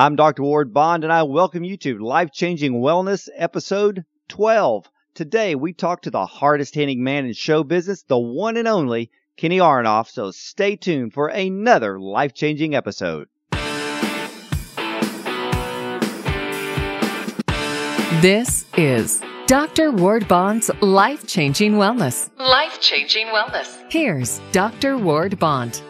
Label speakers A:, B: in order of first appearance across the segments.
A: I'm Dr. Ward Bond, and I welcome you to Life Changing Wellness, episode 12. Today, we talk to the hardest hitting man in show business, the one and only Kenny Aronoff. So stay tuned for another life changing episode.
B: This is Dr. Ward Bond's Life Changing Wellness. Life Changing Wellness. Here's Dr. Ward Bond.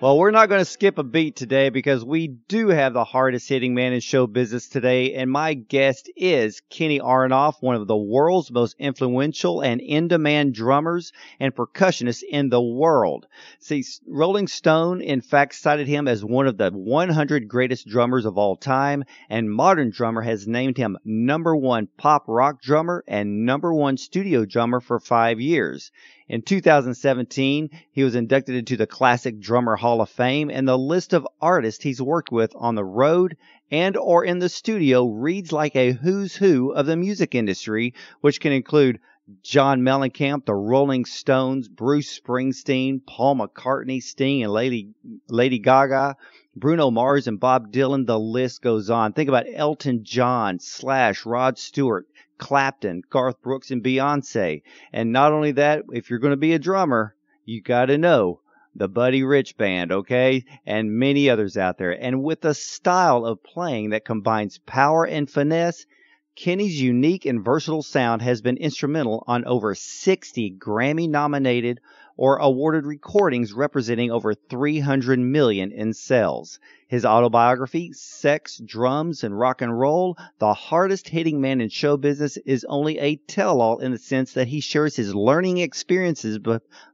A: Well, we're not going to skip a beat today because we do have the hardest hitting man in show business today. And my guest is Kenny Aronoff, one of the world's most influential and in demand drummers and percussionists in the world. See, Rolling Stone, in fact, cited him as one of the 100 greatest drummers of all time. And Modern Drummer has named him number one pop rock drummer and number one studio drummer for five years. In 2017, he was inducted into the Classic Drummer Hall of Fame, and the list of artists he's worked with on the road and or in the studio reads like a who's who of the music industry, which can include John Mellencamp, the Rolling Stones, Bruce Springsteen, Paul McCartney, Sting, and Lady, Lady Gaga, Bruno Mars, and Bob Dylan. The list goes on. Think about Elton John, Slash, Rod Stewart, Clapton, Garth Brooks, and Beyonce. And not only that, if you're going to be a drummer, you got to know the Buddy Rich Band, okay? And many others out there. And with a style of playing that combines power and finesse, Kenny's unique and versatile sound has been instrumental on over 60 Grammy nominated or awarded recordings representing over 300 million in sales. His autobiography, Sex, Drums, and Rock and Roll, The Hardest Hitting Man in Show Business, is only a tell all in the sense that he shares his learning experiences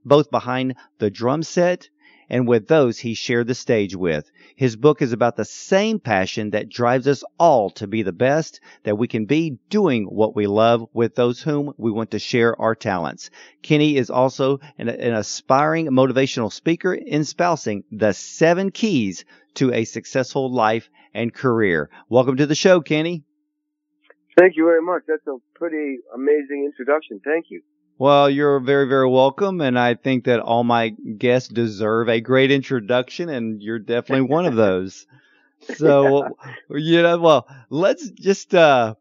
A: both behind the drum set and with those he shared the stage with. His book is about the same passion that drives us all to be the best that we can be doing what we love with those whom we want to share our talents. Kenny is also an, an aspiring motivational speaker espousing the seven keys to a successful life and career. Welcome to the show, Kenny.
C: Thank you very much. That's a pretty amazing introduction. Thank you.
A: Well, you're very, very welcome. And I think that all my guests deserve a great introduction, and you're definitely one of those. So, you know, well, let's just, uh,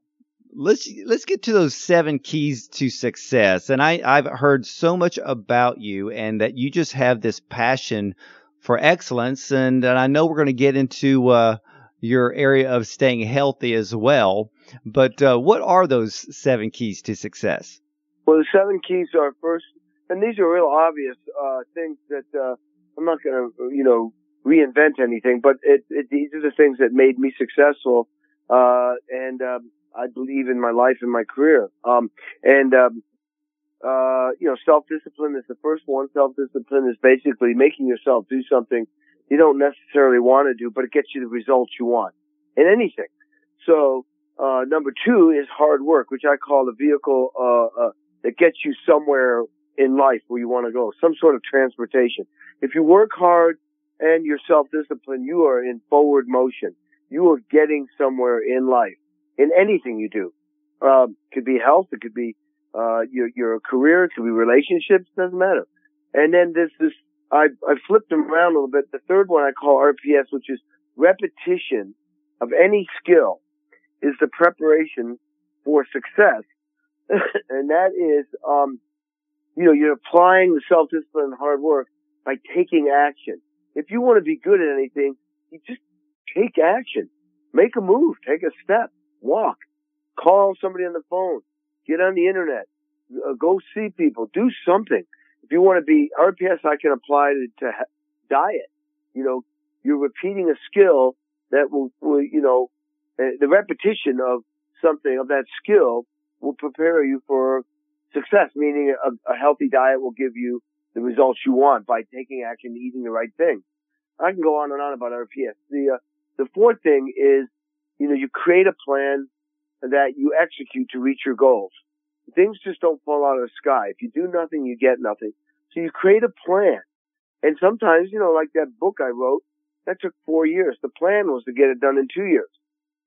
A: let's, let's get to those seven keys to success. And I, I've heard so much about you and that you just have this passion for excellence. And, and I know we're going to get into, uh, your area of staying healthy as well. But, uh, what are those seven keys to success?
C: Well, the seven keys are first, and these are real obvious uh, things that uh, I'm not going to, you know, reinvent anything, but it, it, these are the things that made me successful, uh, and um, I believe in my life and my career. Um, and um, uh, you know, self-discipline is the first one. Self-discipline is basically making yourself do something you don't necessarily want to do, but it gets you the results you want in anything. So, uh, number two is hard work, which I call the vehicle, uh, uh, that gets you somewhere in life where you want to go, some sort of transportation. If you work hard and you're self-disciplined, you are in forward motion. You are getting somewhere in life, in anything you do. Um, could be health, it could be uh, your your career, it could be relationships, doesn't matter. And then there's this, I I flipped them around a little bit. The third one I call RPS, which is repetition of any skill, is the preparation for success and that is, um, you know, you're applying the self-discipline and hard work by taking action. If you want to be good at anything, you just take action. Make a move. Take a step. Walk. Call somebody on the phone. Get on the internet. Uh, go see people. Do something. If you want to be RPS, I can apply to, to diet. You know, you're repeating a skill that will, will you know, uh, the repetition of something of that skill will prepare you for success, meaning a, a healthy diet will give you the results you want by taking action, and eating the right thing. I can go on and on about RPS. The, uh, the fourth thing is, you know, you create a plan that you execute to reach your goals. Things just don't fall out of the sky. If you do nothing, you get nothing. So you create a plan. And sometimes, you know, like that book I wrote, that took four years. The plan was to get it done in two years.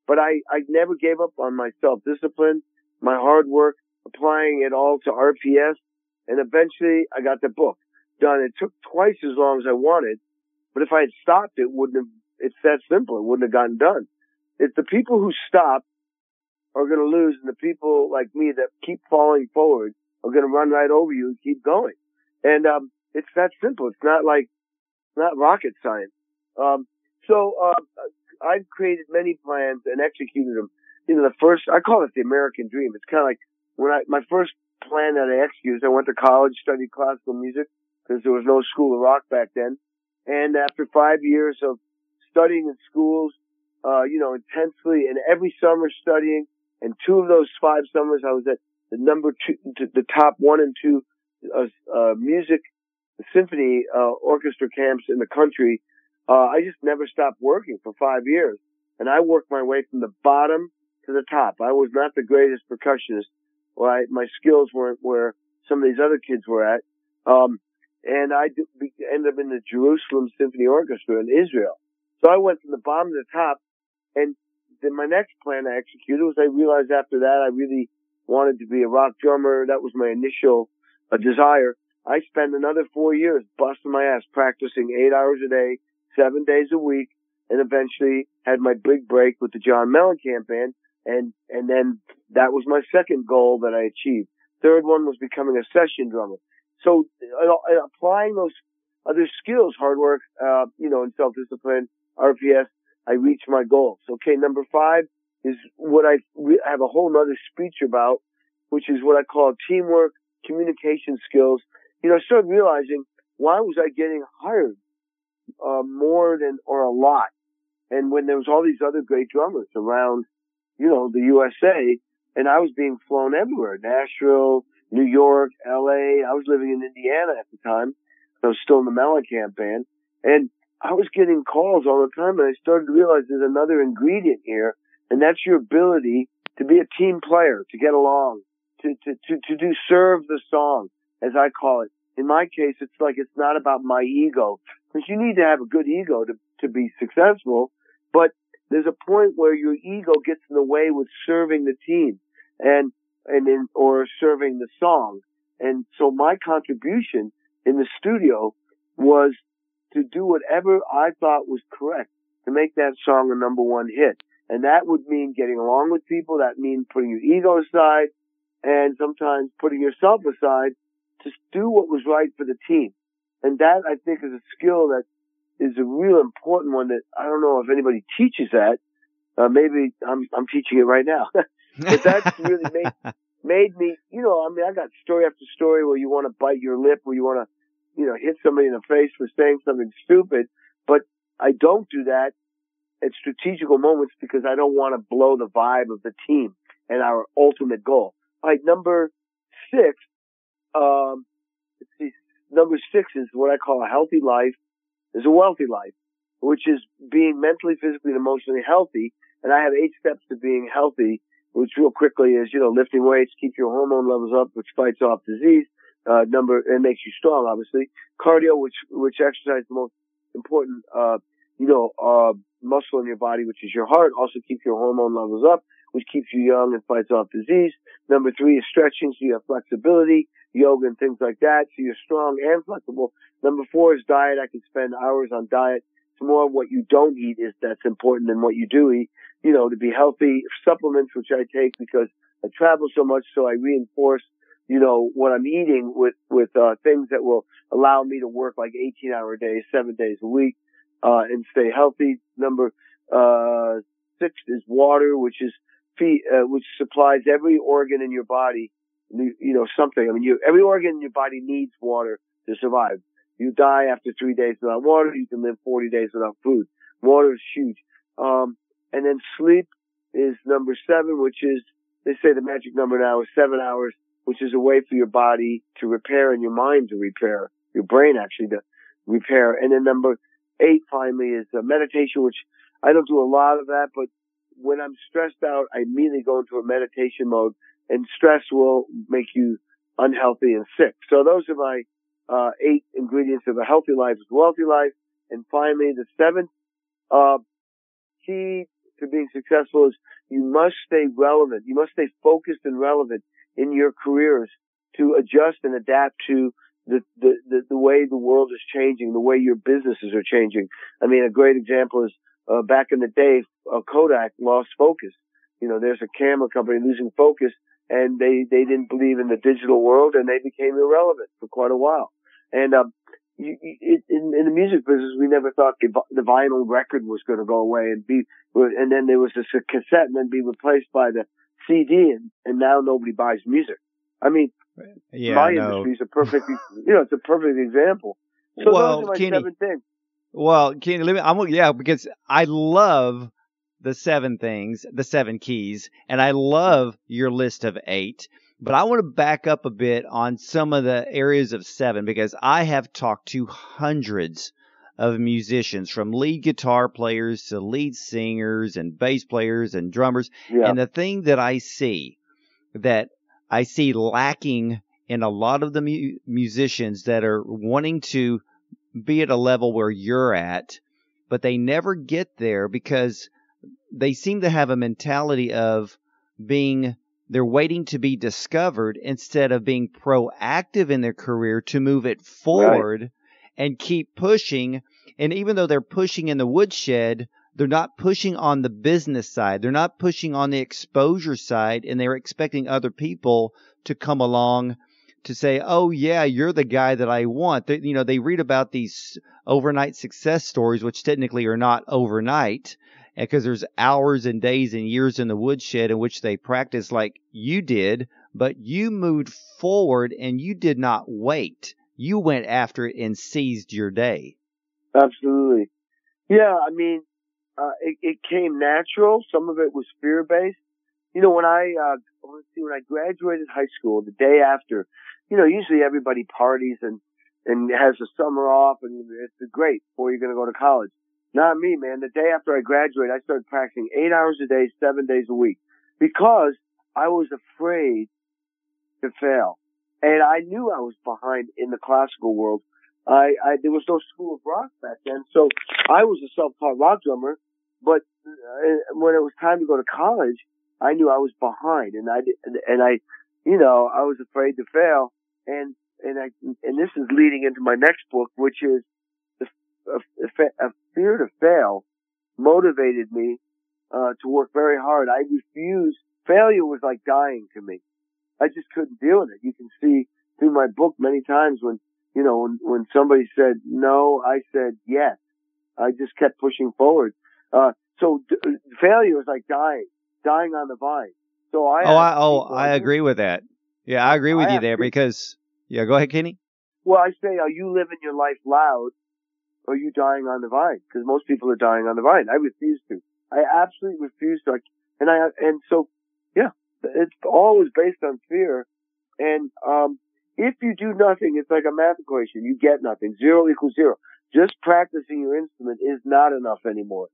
C: But I, I never gave up on my self-discipline my hard work, applying it all to RPS, and eventually I got the book done. It took twice as long as I wanted, but if I had stopped, it wouldn't have it's that simple. It wouldn't have gotten done. It's the people who stop are going to lose, and the people like me that keep falling forward are going to run right over you and keep going. And um, it's that simple. It's not like not rocket science. Um, so uh, I've created many plans and executed them. You know, the first I call it the American dream. It's kind of like when I my first plan that I executed. I went to college, studied classical music because there was no school of rock back then. And after five years of studying in schools, uh, you know, intensely and every summer studying, and two of those five summers I was at the number two, the top one and two uh, uh, music symphony uh, orchestra camps in the country. Uh, I just never stopped working for five years, and I worked my way from the bottom to the top. I was not the greatest percussionist. Well, I, my skills weren't where some of these other kids were at. Um, and I ended up in the Jerusalem Symphony Orchestra in Israel. So I went from the bottom to the top, and then my next plan I executed was I realized after that I really wanted to be a rock drummer. That was my initial uh, desire. I spent another four years busting my ass practicing eight hours a day, seven days a week, and eventually had my big break with the John Mellencamp band. And, and then that was my second goal that I achieved. Third one was becoming a session drummer. So uh, applying those other skills, hard work, uh, you know, and self-discipline, RPS, I reached my goals. Okay, number five is what I re- have a whole nother speech about, which is what I call teamwork, communication skills. You know, I started realizing why was I getting hired uh, more than or a lot, and when there was all these other great drummers around, you know, the USA, and I was being flown everywhere, Nashville, New York, LA. I was living in Indiana at the time. I was still in the Mellencamp band and I was getting calls all the time and I started to realize there's another ingredient here and that's your ability to be a team player, to get along, to, to, to, to do serve the song, as I call it. In my case, it's like it's not about my ego because you need to have a good ego to, to be successful, but there's a point where your ego gets in the way with serving the team. And and in, or serving the song. And so my contribution in the studio was to do whatever I thought was correct to make that song a number one hit. And that would mean getting along with people. That means putting your ego aside and sometimes putting yourself aside to do what was right for the team. And that I think is a skill that is a real important one that I don't know if anybody teaches that. Uh, maybe I'm, I'm teaching it right now. But that's really made, made me, you know, I mean, I got story after story where you want to bite your lip, where you want to, you know, hit somebody in the face for saying something stupid. But I don't do that at strategical moments because I don't want to blow the vibe of the team and our ultimate goal. All right, number six, um, see, number six is what I call a healthy life is a wealthy life, which is being mentally, physically, and emotionally healthy. And I have eight steps to being healthy which real quickly is, you know, lifting weights, keep your hormone levels up, which fights off disease. Uh, number, and makes you strong, obviously. Cardio, which, which exercise the most important, uh, you know, uh, muscle in your body, which is your heart, also keeps your hormone levels up, which keeps you young and fights off disease. Number three is stretching, so you have flexibility, yoga and things like that, so you're strong and flexible. Number four is diet. I can spend hours on diet. It's more of what you don't eat is that's important than what you do eat you know, to be healthy, supplements which I take because I travel so much, so I reinforce, you know, what I'm eating with with uh, things that will allow me to work like 18 hour days, seven days a week, uh, and stay healthy. Number uh, six is water, which is uh, which supplies every organ in your body, you know, something. I mean, you every organ in your body needs water to survive. You die after three days without water. You can live 40 days without food. Water is huge. Um, and then sleep is number seven, which is, they say the magic number now is seven hours, which is a way for your body to repair and your mind to repair, your brain actually to repair. And then number eight finally is meditation, which I don't do a lot of that, but when I'm stressed out, I immediately go into a meditation mode and stress will make you unhealthy and sick. So those are my uh, eight ingredients of a healthy life, a wealthy life. And finally, the seventh uh, key to being successful is you must stay relevant. You must stay focused and relevant in your careers to adjust and adapt to the, the, the, the way the world is changing, the way your businesses are changing. I mean, a great example is, uh, back in the day, uh, Kodak lost focus. You know, there's a camera company losing focus and they, they didn't believe in the digital world and they became irrelevant for quite a while. And, um, you, you, in, in the music business, we never thought the vinyl record was going to go away and be, and then there was this cassette and then be replaced by the CD and, and now nobody buys music. I mean,
A: yeah,
C: my
A: no.
C: industry is a perfect, you know, it's a perfect example. So
A: well,
C: those are my
A: Kenny,
C: seven things.
A: Well, Kenny, let me, I'm yeah, because I love the seven things, the seven keys, and I love your list of eight. But I want to back up a bit on some of the areas of seven because I have talked to hundreds of musicians from lead guitar players to lead singers and bass players and drummers.
C: Yeah.
A: And the thing that I see that I see lacking in a lot of the mu- musicians that are wanting to be at a level where you're at, but they never get there because they seem to have a mentality of being they're waiting to be discovered instead of being proactive in their career to move it forward right. and keep pushing. And even though they're pushing in the woodshed, they're not pushing on the business side. They're not pushing on the exposure side and they're expecting other people to come along to say, "Oh yeah, you're the guy that I want." They, you know, they read about these overnight success stories which technically are not overnight because there's hours and days and years in the woodshed in which they practice like you did, but you moved forward and you did not wait. You went after it and seized your day.
C: Absolutely. Yeah, I mean, uh, it, it came natural. Some of it was fear based. You know, when I, uh, let's see, when I graduated high school, the day after, you know, usually everybody parties and, and has a summer off and it's great before you're going to go to college. Not me, man. The day after I graduated, I started practicing eight hours a day, seven days a week because I was afraid to fail. And I knew I was behind in the classical world. I, I, there was no school of rock back then. So I was a self-taught rock drummer, but uh, when it was time to go to college, I knew I was behind and I, and I, you know, I was afraid to fail. And, and I, and this is leading into my next book, which is a, a, a fear to fail motivated me uh, to work very hard. I refused. Failure was like dying to me. I just couldn't deal with it. You can see through my book many times when you know when when somebody said no, I said yes. I just kept pushing forward. Uh, so d- failure was like dying, dying on the vine. So I
A: oh I oh I agree with that. Yeah, I agree with
C: I
A: you there because yeah. Go ahead, Kenny.
C: Well, I say, are you living your life loud or are you dying on the vine? Because most people are dying on the vine. I refuse to. I absolutely refuse to. And I, and so, yeah, it's always based on fear. And, um, if you do nothing, it's like a math equation. You get nothing. Zero equals zero. Just practicing your instrument is not enough anymore.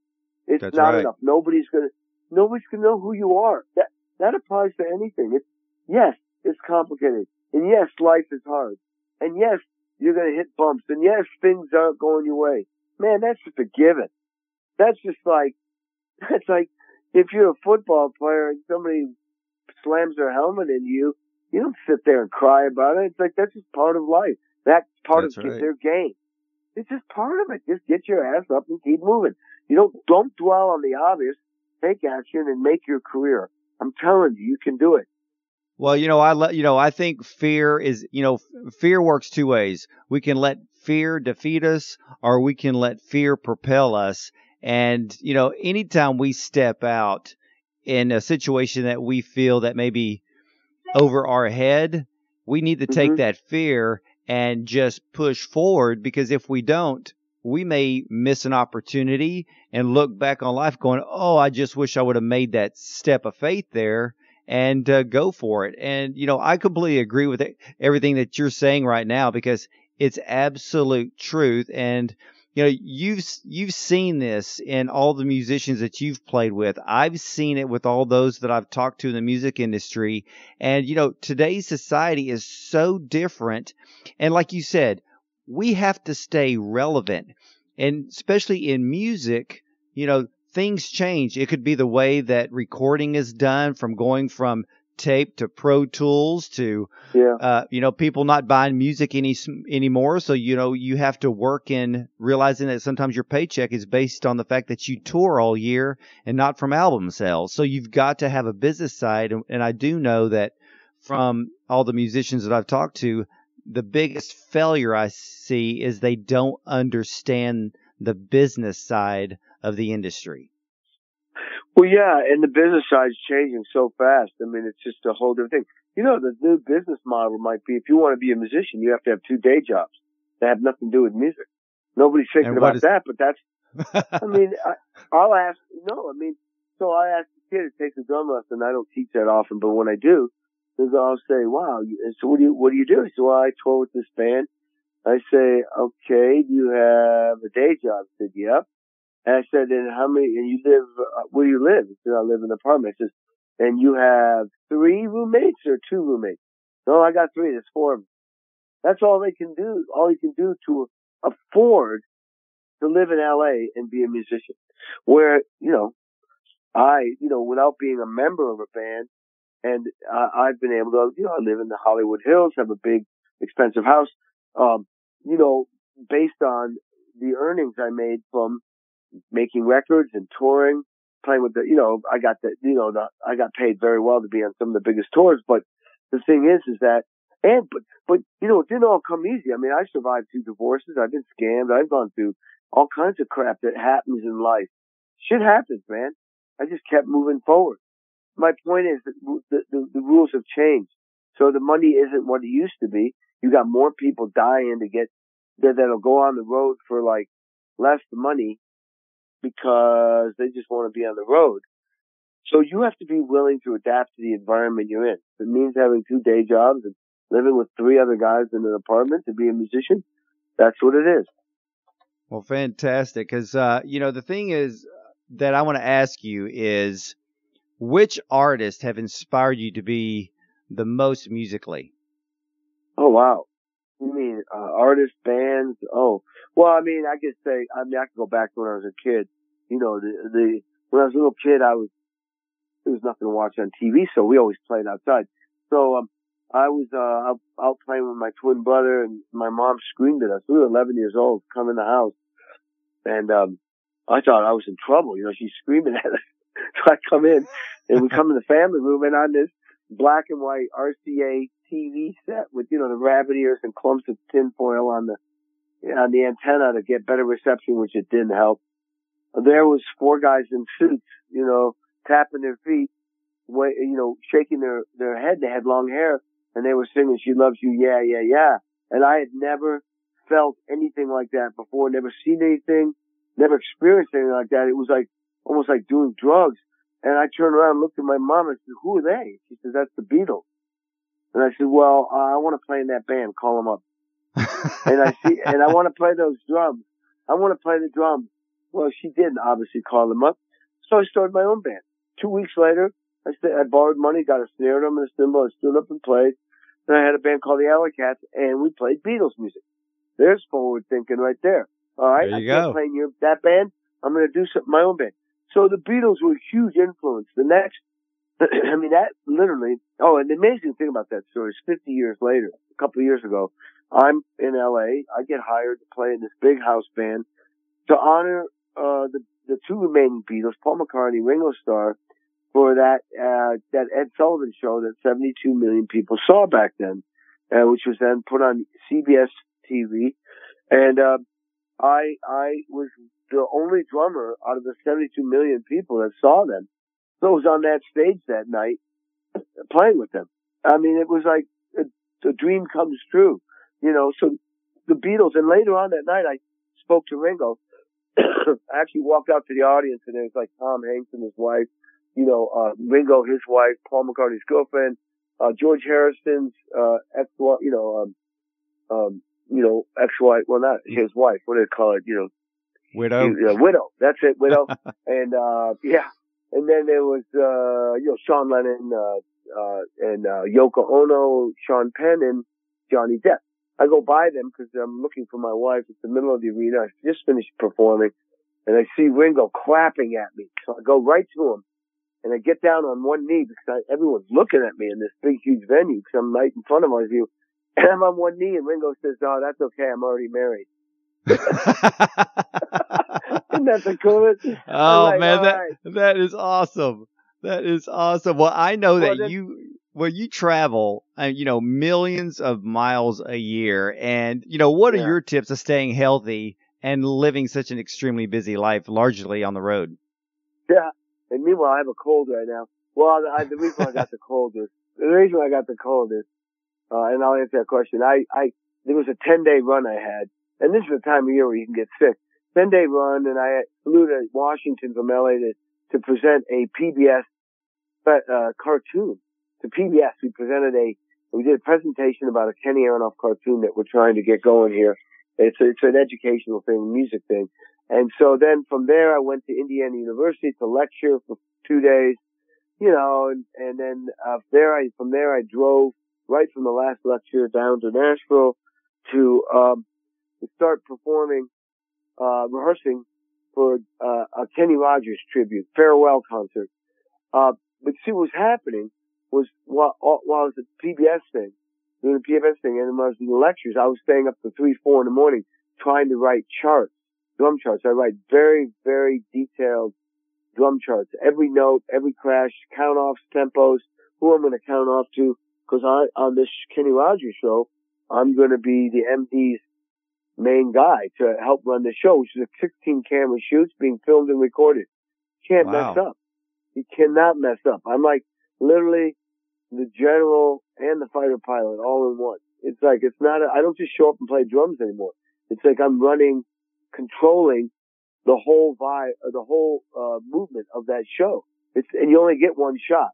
C: It's
A: That's
C: not
A: right.
C: enough. Nobody's gonna, nobody's gonna know who you are. That, that applies to anything. It's, yes, it's complicated. And yes, life is hard. And yes, you're going to hit bumps. And yes, things aren't going your way. Man, that's just a given. That's just like, that's like if you're a football player and somebody slams their helmet into you, you don't sit there and cry about it. It's like that's just part of life. That's part
A: That's
C: of
A: right.
C: their game. It's just part of it. Just get your ass up and keep moving. You don't don't dwell on the obvious. Take action and make your career. I'm telling you, you can do it.
A: Well, you know, I let you know, I think fear is, you know, f- fear works two ways. We can let fear defeat us or we can let fear propel us. And, you know, anytime we step out in a situation that we feel that may be over our head, we need to take
C: Mhm.
A: that fear and just push forward because if we don't, we may miss an opportunity and look back on life going, Oh, I just wish I would have made that step of faith there and uh, go for it. And, you know, I completely agree with it, everything that you're saying right now because it's absolute truth. And, you know, you've, you've seen this in all the musicians that you've played with. I've seen it with all those that I've talked to in the music industry. And, you know, today's society is so different. And like you said, we have to stay relevant. And especially in music, you know, things change. It could be the way that recording is done from going from tape to Pro Tools to yeah. uh, you know people not buying music any anymore. So you know you have to work in realizing that sometimes your paycheck is based on the fact that you tour all year and not from album sales. So you've got to have a business side, and, and I do know that from all the musicians that I've talked to, the biggest failure I see is they don't understand the business side of the industry.
C: Well, yeah, and the business side is changing so fast. I mean, it's just a whole different thing. You know, the new business model might be if you want to be a musician, you have to have two day jobs that have nothing to do with music. Nobody's thinking about is... that, but that's, I mean, I, I'll ask, no, I mean, so I ask the kid to take a drum lesson. I don't teach that often, but when I do, I'll say, wow, so what do you, what do you do? So I tour with this band. I say, okay, do you have a day job? I said, yep. And I said, and how many, and you live, uh, where do you live? He said, I live in an apartment. I and you have three roommates or two roommates? No, I got three. There's four of them. That's all they can do. All you can do to afford to live in LA and be a musician. Where, you know, I, you know, without being a member of a band, and uh, I've been able to, you know, I live in the Hollywood Hills, have a big, expensive house. Um, you know, based on the earnings I made from making records and touring, playing with the, you know, I got the, you know, the, I got paid very well to be on some of the biggest tours. But the thing is, is that, and, but, but, you know, it didn't all come easy. I mean, I survived two divorces. I've been scammed. I've gone through all kinds of crap that happens in life. Shit happens, man. I just kept moving forward. My point is that the, the, the rules have changed. So the money isn't what it used to be. You got more people dying to get that that'll go on the road for like less money because they just want to be on the road. So you have to be willing to adapt to the environment you're in. If it means having two day jobs and living with three other guys in an apartment to be a musician, that's what it is.
A: Well, fantastic. Because, uh, you know, the thing is that I want to ask you is which artists have inspired you to be the most musically?
C: Oh, wow. You mean uh, artists, bands? Oh, well, I mean, I could say, I mean, I could go back to when I was a kid. You know, the, the, when I was a little kid, I was, there was nothing to watch on TV, so we always played outside. So, um, I was, uh, out, out playing with my twin brother and my mom screamed at us. We were 11 years old, come in the house. And, um, I thought I was in trouble. You know, she's screaming at us. so I come in and we come in the family room and on this black and white RCA TV set with, you know, the rabbit ears and clumps of tinfoil on the, on the antenna to get better reception, which it didn't help. There was four guys in suits, you know, tapping their feet, way, you know, shaking their, their head. They had long hair and they were singing, she loves you. Yeah, yeah, yeah. And I had never felt anything like that before, never seen anything, never experienced anything like that. It was like, almost like doing drugs. And I turned around and looked at my mom and said, who are they? She said, that's the Beatles. And I said, well, uh, I want to play in that band. Call them up. and I see, and I want to play those drums. I want to play the drums. Well, she didn't obviously call them up. So I started my own band. Two weeks later, I, st- I borrowed money, got a snare drum and a cymbal, I stood up and played. Then I had a band called the Alley Cats and we played Beatles music. There's forward thinking right there. All right.
A: There you
C: I go. playing your, that band. I'm going to do something, my own band. So the Beatles were a huge influence. The next, I mean, that literally, oh, and the amazing thing about that story is 50 years later, a couple of years ago, I'm in LA. I get hired to play in this big house band to honor, uh, the, the two remaining Beatles, Paul McCartney, Ringo Starr, for that, uh, that Ed Sullivan show that 72 million people saw back then, uh, which was then put on CBS TV. And, uh, I, I was the only drummer out of the 72 million people that saw them. that was on that stage that night playing with them. I mean, it was like a, a dream comes true, you know, so the Beatles and later on that night I spoke to Ringo. I actually walked out to the audience and it was like Tom Hanks and his wife, you know, uh, Ringo, his wife, Paul McCartney's girlfriend, uh, George Harrison's, uh, ex, you know, um, um, you know, ex-wife, well, not his wife, what do they call it, you know,
A: Widow.
C: Widow. That's it, widow. and uh yeah. And then there was uh you know Sean Lennon uh uh and uh Yoko Ono, Sean Penn and Johnny Depp. I go by them because I'm looking for my wife. It's the middle of the arena. I just finished performing and I see Ringo clapping at me. So I go right to him and I get down on one knee because I, everyone's looking at me in this big, huge venue because I'm right in front of my view. And I'm on one knee and Ringo says, oh, that's okay. I'm already married. Isn't that the coolest?
A: Oh
C: like,
A: man, that
C: right.
A: that is awesome. That is awesome. Well, I know
C: Well,
A: that you well you travel, uh, you know, millions of miles a year, and you know what are
C: Yeah.
A: your tips of staying healthy and living such an extremely busy life, largely on the road?
C: Yeah. And meanwhile, I have a cold right now. Well, I, the reason I got the cold is, the reason I got the cold is, uh, and I'll answer that question. I, I, there was a 10 day run I had, and this is the time of year where you can get sick. 10 day run, and I flew to Washington from LA to, to present a PBS, uh, cartoon. To PBS, we presented a, we did a presentation about a Kenny Aronoff cartoon that we're trying to get going here. It's, a, it's an educational thing, music thing. And so then from there, I went to Indiana University to lecture for two days, you know, and, and then, uh, there I, from there I drove right from the last lecture down to Nashville to, um, to start performing, uh, rehearsing for, uh, a Kenny Rogers tribute, farewell concert. Uh, but see what was happening was while, while I was at the PBS thing, doing the PBS thing, and I was in the lectures, I was staying up to three, four in the morning trying to write charts drum charts. I write very, very detailed drum charts. Every note, every crash, count offs, tempos, who I'm going to count off to. Cause on this Kenny Rogers show, I'm going to be the MD's main guy to help run the show, which is a 16 camera shoots being filmed and recorded. Can't
A: Wow.
C: mess up. You cannot mess up. I'm like literally the general and the fighter pilot all in one. It's like, it's not, I I don't just show up and play drums anymore. It's like I'm running controlling the whole vibe, the whole uh, movement of that show. It's and you only get one shot,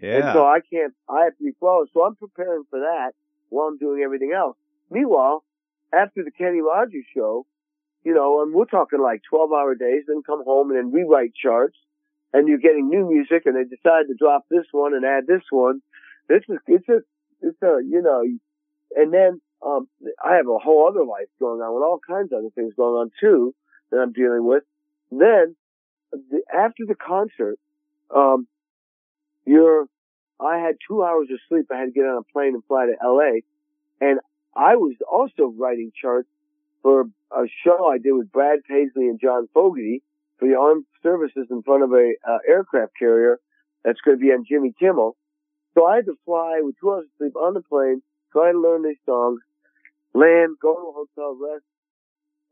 A: Yeah.
C: and so I can't. I have to be flawless. So I'm preparing for that while I'm doing everything else. Meanwhile, after the Kenny Rogers show, you know, and we're talking like 12 hour days, then come home and then rewrite charts, and you're getting new music, and they decide to drop this one and add this one. This is it's a it's a you know, and then um, I have a whole other life going on with all kinds of other things going on too that I'm dealing with. Then the, after the concert, um, you're, I had two hours of sleep. I had to get on a plane and fly to LA and I was also writing charts for a show I did with Brad Paisley and John Fogerty for the armed services in front of a uh, aircraft carrier that's going to be on Jimmy Kimmel. So I had to fly with two hours of sleep on the plane, try to learn these songs, land, go to a hotel, rest,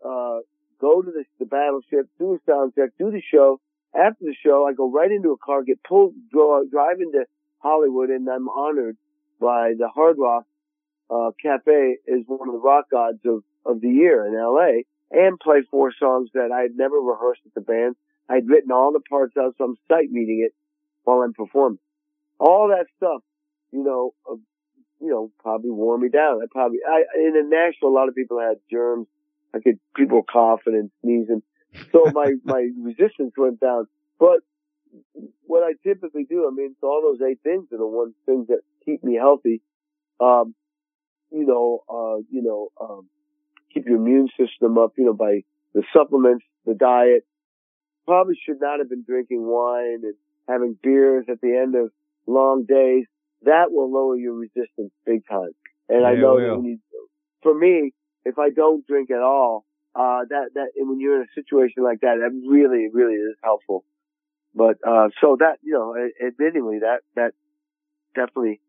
C: uh, go to the, the battleship, do a sound check, do the show. After the show, I go right into a car, get pulled, go, drive into Hollywood, and I'm honored by the Hard Rock uh, Cafe is one of the rock gods of, of the year in LA and play four songs that I had never rehearsed with the band. I'd written all the parts out, so I'm sight reading it while I'm performing. All that stuff, you know, uh, you know, probably wore me down. I probably, I, in the Nashville, a lot of people had germs. I could, people were coughing and sneezing. So my, my resistance went down. But what I typically do, I mean, it's all those eight things are the ones things that keep me healthy. Um, you know, uh, you know, um, keep your immune system up, you know, by the supplements, the diet. Probably should not have been drinking wine and having beers at the end of long days. That will lower your resistance big time. And I
A: Yeah, it
C: know that
A: will.
C: when you, for me, if I don't drink at all, uh, that, that, and when you're in a situation like that, that really, really is helpful. But, uh, so that, you know, admittingly, that, that definitely,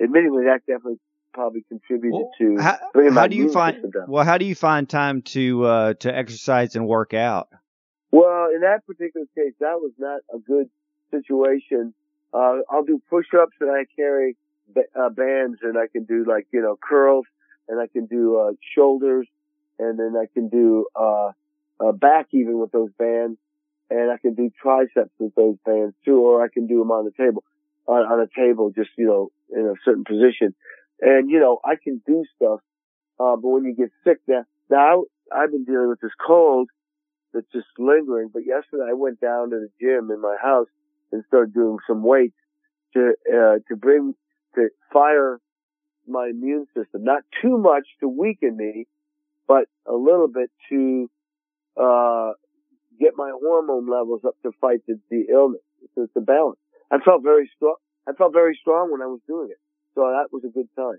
C: admittingly, that definitely probably contributed
A: Well,
C: to
A: how, how do you find well how do you find time to uh to exercise and work out
C: Well, in that particular case, that was not a good situation. Uh, I'll do push-ups and I carry ba- uh, bands and I can do like, you know, curls and I can do, uh, shoulders and then I can do, uh, uh, back even with those bands and I can do triceps with those bands too, or I can do them on the table, on, on a table, just, you know, in a certain position. And, you know, I can do stuff. Uh, but when you get sick now, now I've been dealing with this cold that's just lingering. But yesterday I went down to the gym in my house and started doing some weights to, uh, to bring, to fire my immune system. Not too much to weaken me, but a little bit to, uh, get my hormone levels up to fight the, the illness. It's, it's a balance. I felt very strong. I felt very strong when I was doing it. So that was a good time.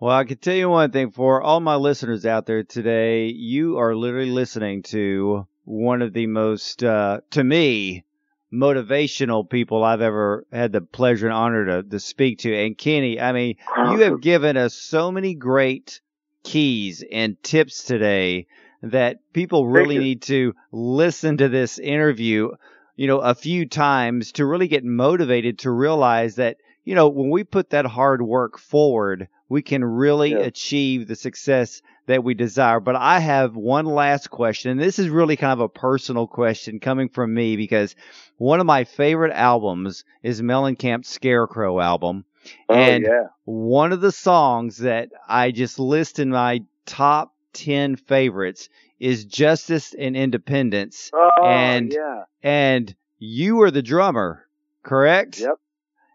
A: Well, I can tell you one thing for all my listeners out there today, you are literally listening to one of the most, uh, to me, motivational people I've ever had the pleasure and honor to, to speak to. And Kenny, I mean, you have given us so many great keys and tips today that people really need to listen to this interview, you know, a few times to really get motivated to realize that, you know, when we put that hard work forward, we can really yeah. achieve the success that we desire. But I have one last question, and this is really kind of a personal question coming from me because one of my favorite albums is Mellencamp's Scarecrow album.
C: Oh,
A: and
C: yeah.
A: one of the songs that I just list in my top 10 favorites is Justice and Independence.
C: Oh,
A: and,
C: yeah.
A: and you were the drummer, correct?
C: Yep.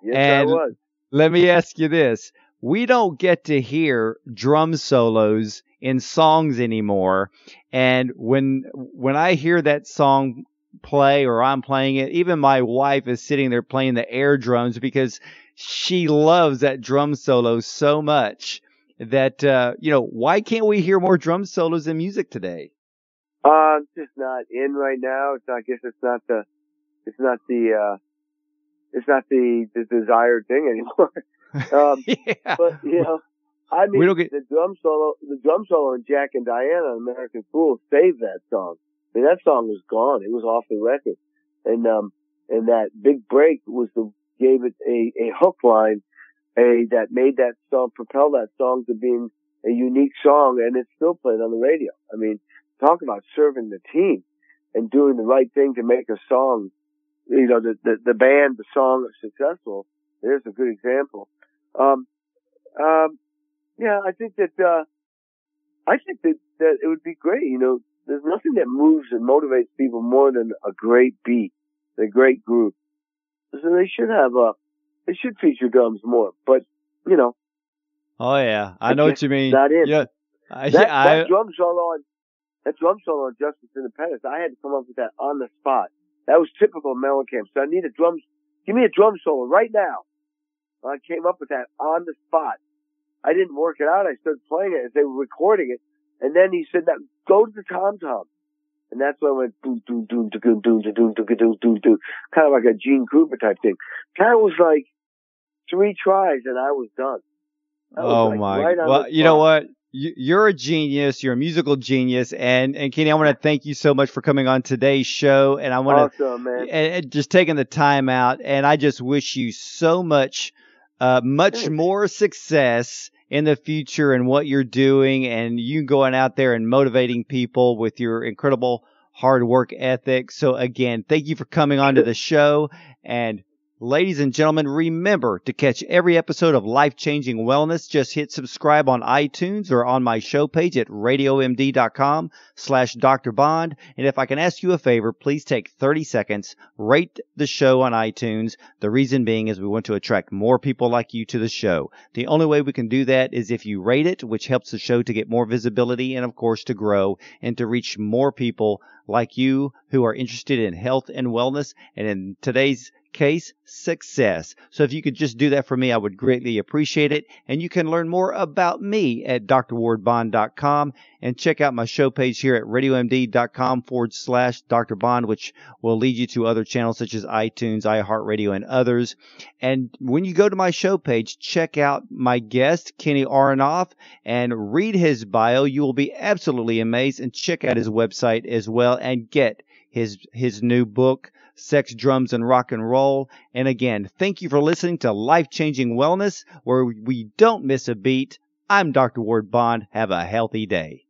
C: Yes,
A: and
C: I was.
A: Let me ask you this. We don't get to hear drum solos in songs anymore. And when, when I hear that song play or I'm playing it, even my wife is sitting there playing the air drums because she loves that drum solo so much that uh, you know why can't we hear more drum solos in music today?
C: Uh, it's just not in right now. It's not, I guess it's not the, it's not the, uh, it's not the, the desired thing anymore. um,
A: yeah.
C: but you know, I mean,
A: We don't get-
C: the drum solo, the drum solo in Jack and Diane, American Fool saved that song. I mean, that song was gone. It was off the record. And, um, and that big break was the, gave it a, a hook line, a, that made that song, propel that song to being a unique song and it's still played on the radio. I mean, talk about serving the team and doing the right thing to make a song, you know, the, the, the band, the song successful. There's a good example. Um, um, yeah, I think that, uh, I think that, that it would be great. You know, there's nothing that moves and motivates people more than a great beat, a great group. So they should have, uh, they should feature drums more, but, you know,
A: Oh yeah, I
C: I
A: know what you mean.
C: not in.
A: Yeah, I,
C: that,
A: yeah,
C: that
A: I,
C: drum solo on, that drum solo on Justice Independence, I had to come up with that on the spot. That was typical Mellencamp. So I need a drum, give me a drum solo right now. I came up with that on the spot. I didn't work it out. I started playing it as they were recording it. And then he said that go to the tom tom. And that's when I went doom doom doom doom doom doom doom doom doom doom doom kind of like a Gene Krupa type thing. That was like three tries and I was done. Was
A: oh
C: like
A: my.
C: right
A: well, you know what? You, you're a genius. You're a musical genius, and and Kenny, I want to thank you so much for coming on today's show, and I want to
C: Awesome, man.
A: and, and just taking the time out. And I just wish you so much, uh, much
C: Thanks.
A: more success in the future and what you're doing, and you going out there and motivating people with your incredible hard work ethic. So again, thank you for coming on to the show. And ladies and gentlemen, remember to catch every episode of Life Changing Wellness. Just hit subscribe on iTunes or on my show page at radiomd.com slash Dr. Bond. And if I can ask you a favor, please take 30 seconds, rate the show on iTunes. The reason being is we want to attract more people like you to the show. The only way we can do that is if you rate it, which helps the show to get more visibility and of course to grow and to reach more people like you who are interested in health and wellness. And in today's case, success. So if you could just do that for me, I would greatly appreciate it. And you can learn more about me at drwardbond.com and check out my show page here at radiomd.com forward slash Dr. Bond, which will lead you to other channels such as iTunes, iHeartRadio, and others. And when you go to my show page, check out my guest, Kenny Aronoff, and read his bio. You will be absolutely amazed and check out his website as well and get his, his new book, Sex, Drums, and Rock and Roll. And again, thank you for listening to Life Changing Wellness, where we don't miss a beat. I'm Dr. Ward Bond. Have a healthy day.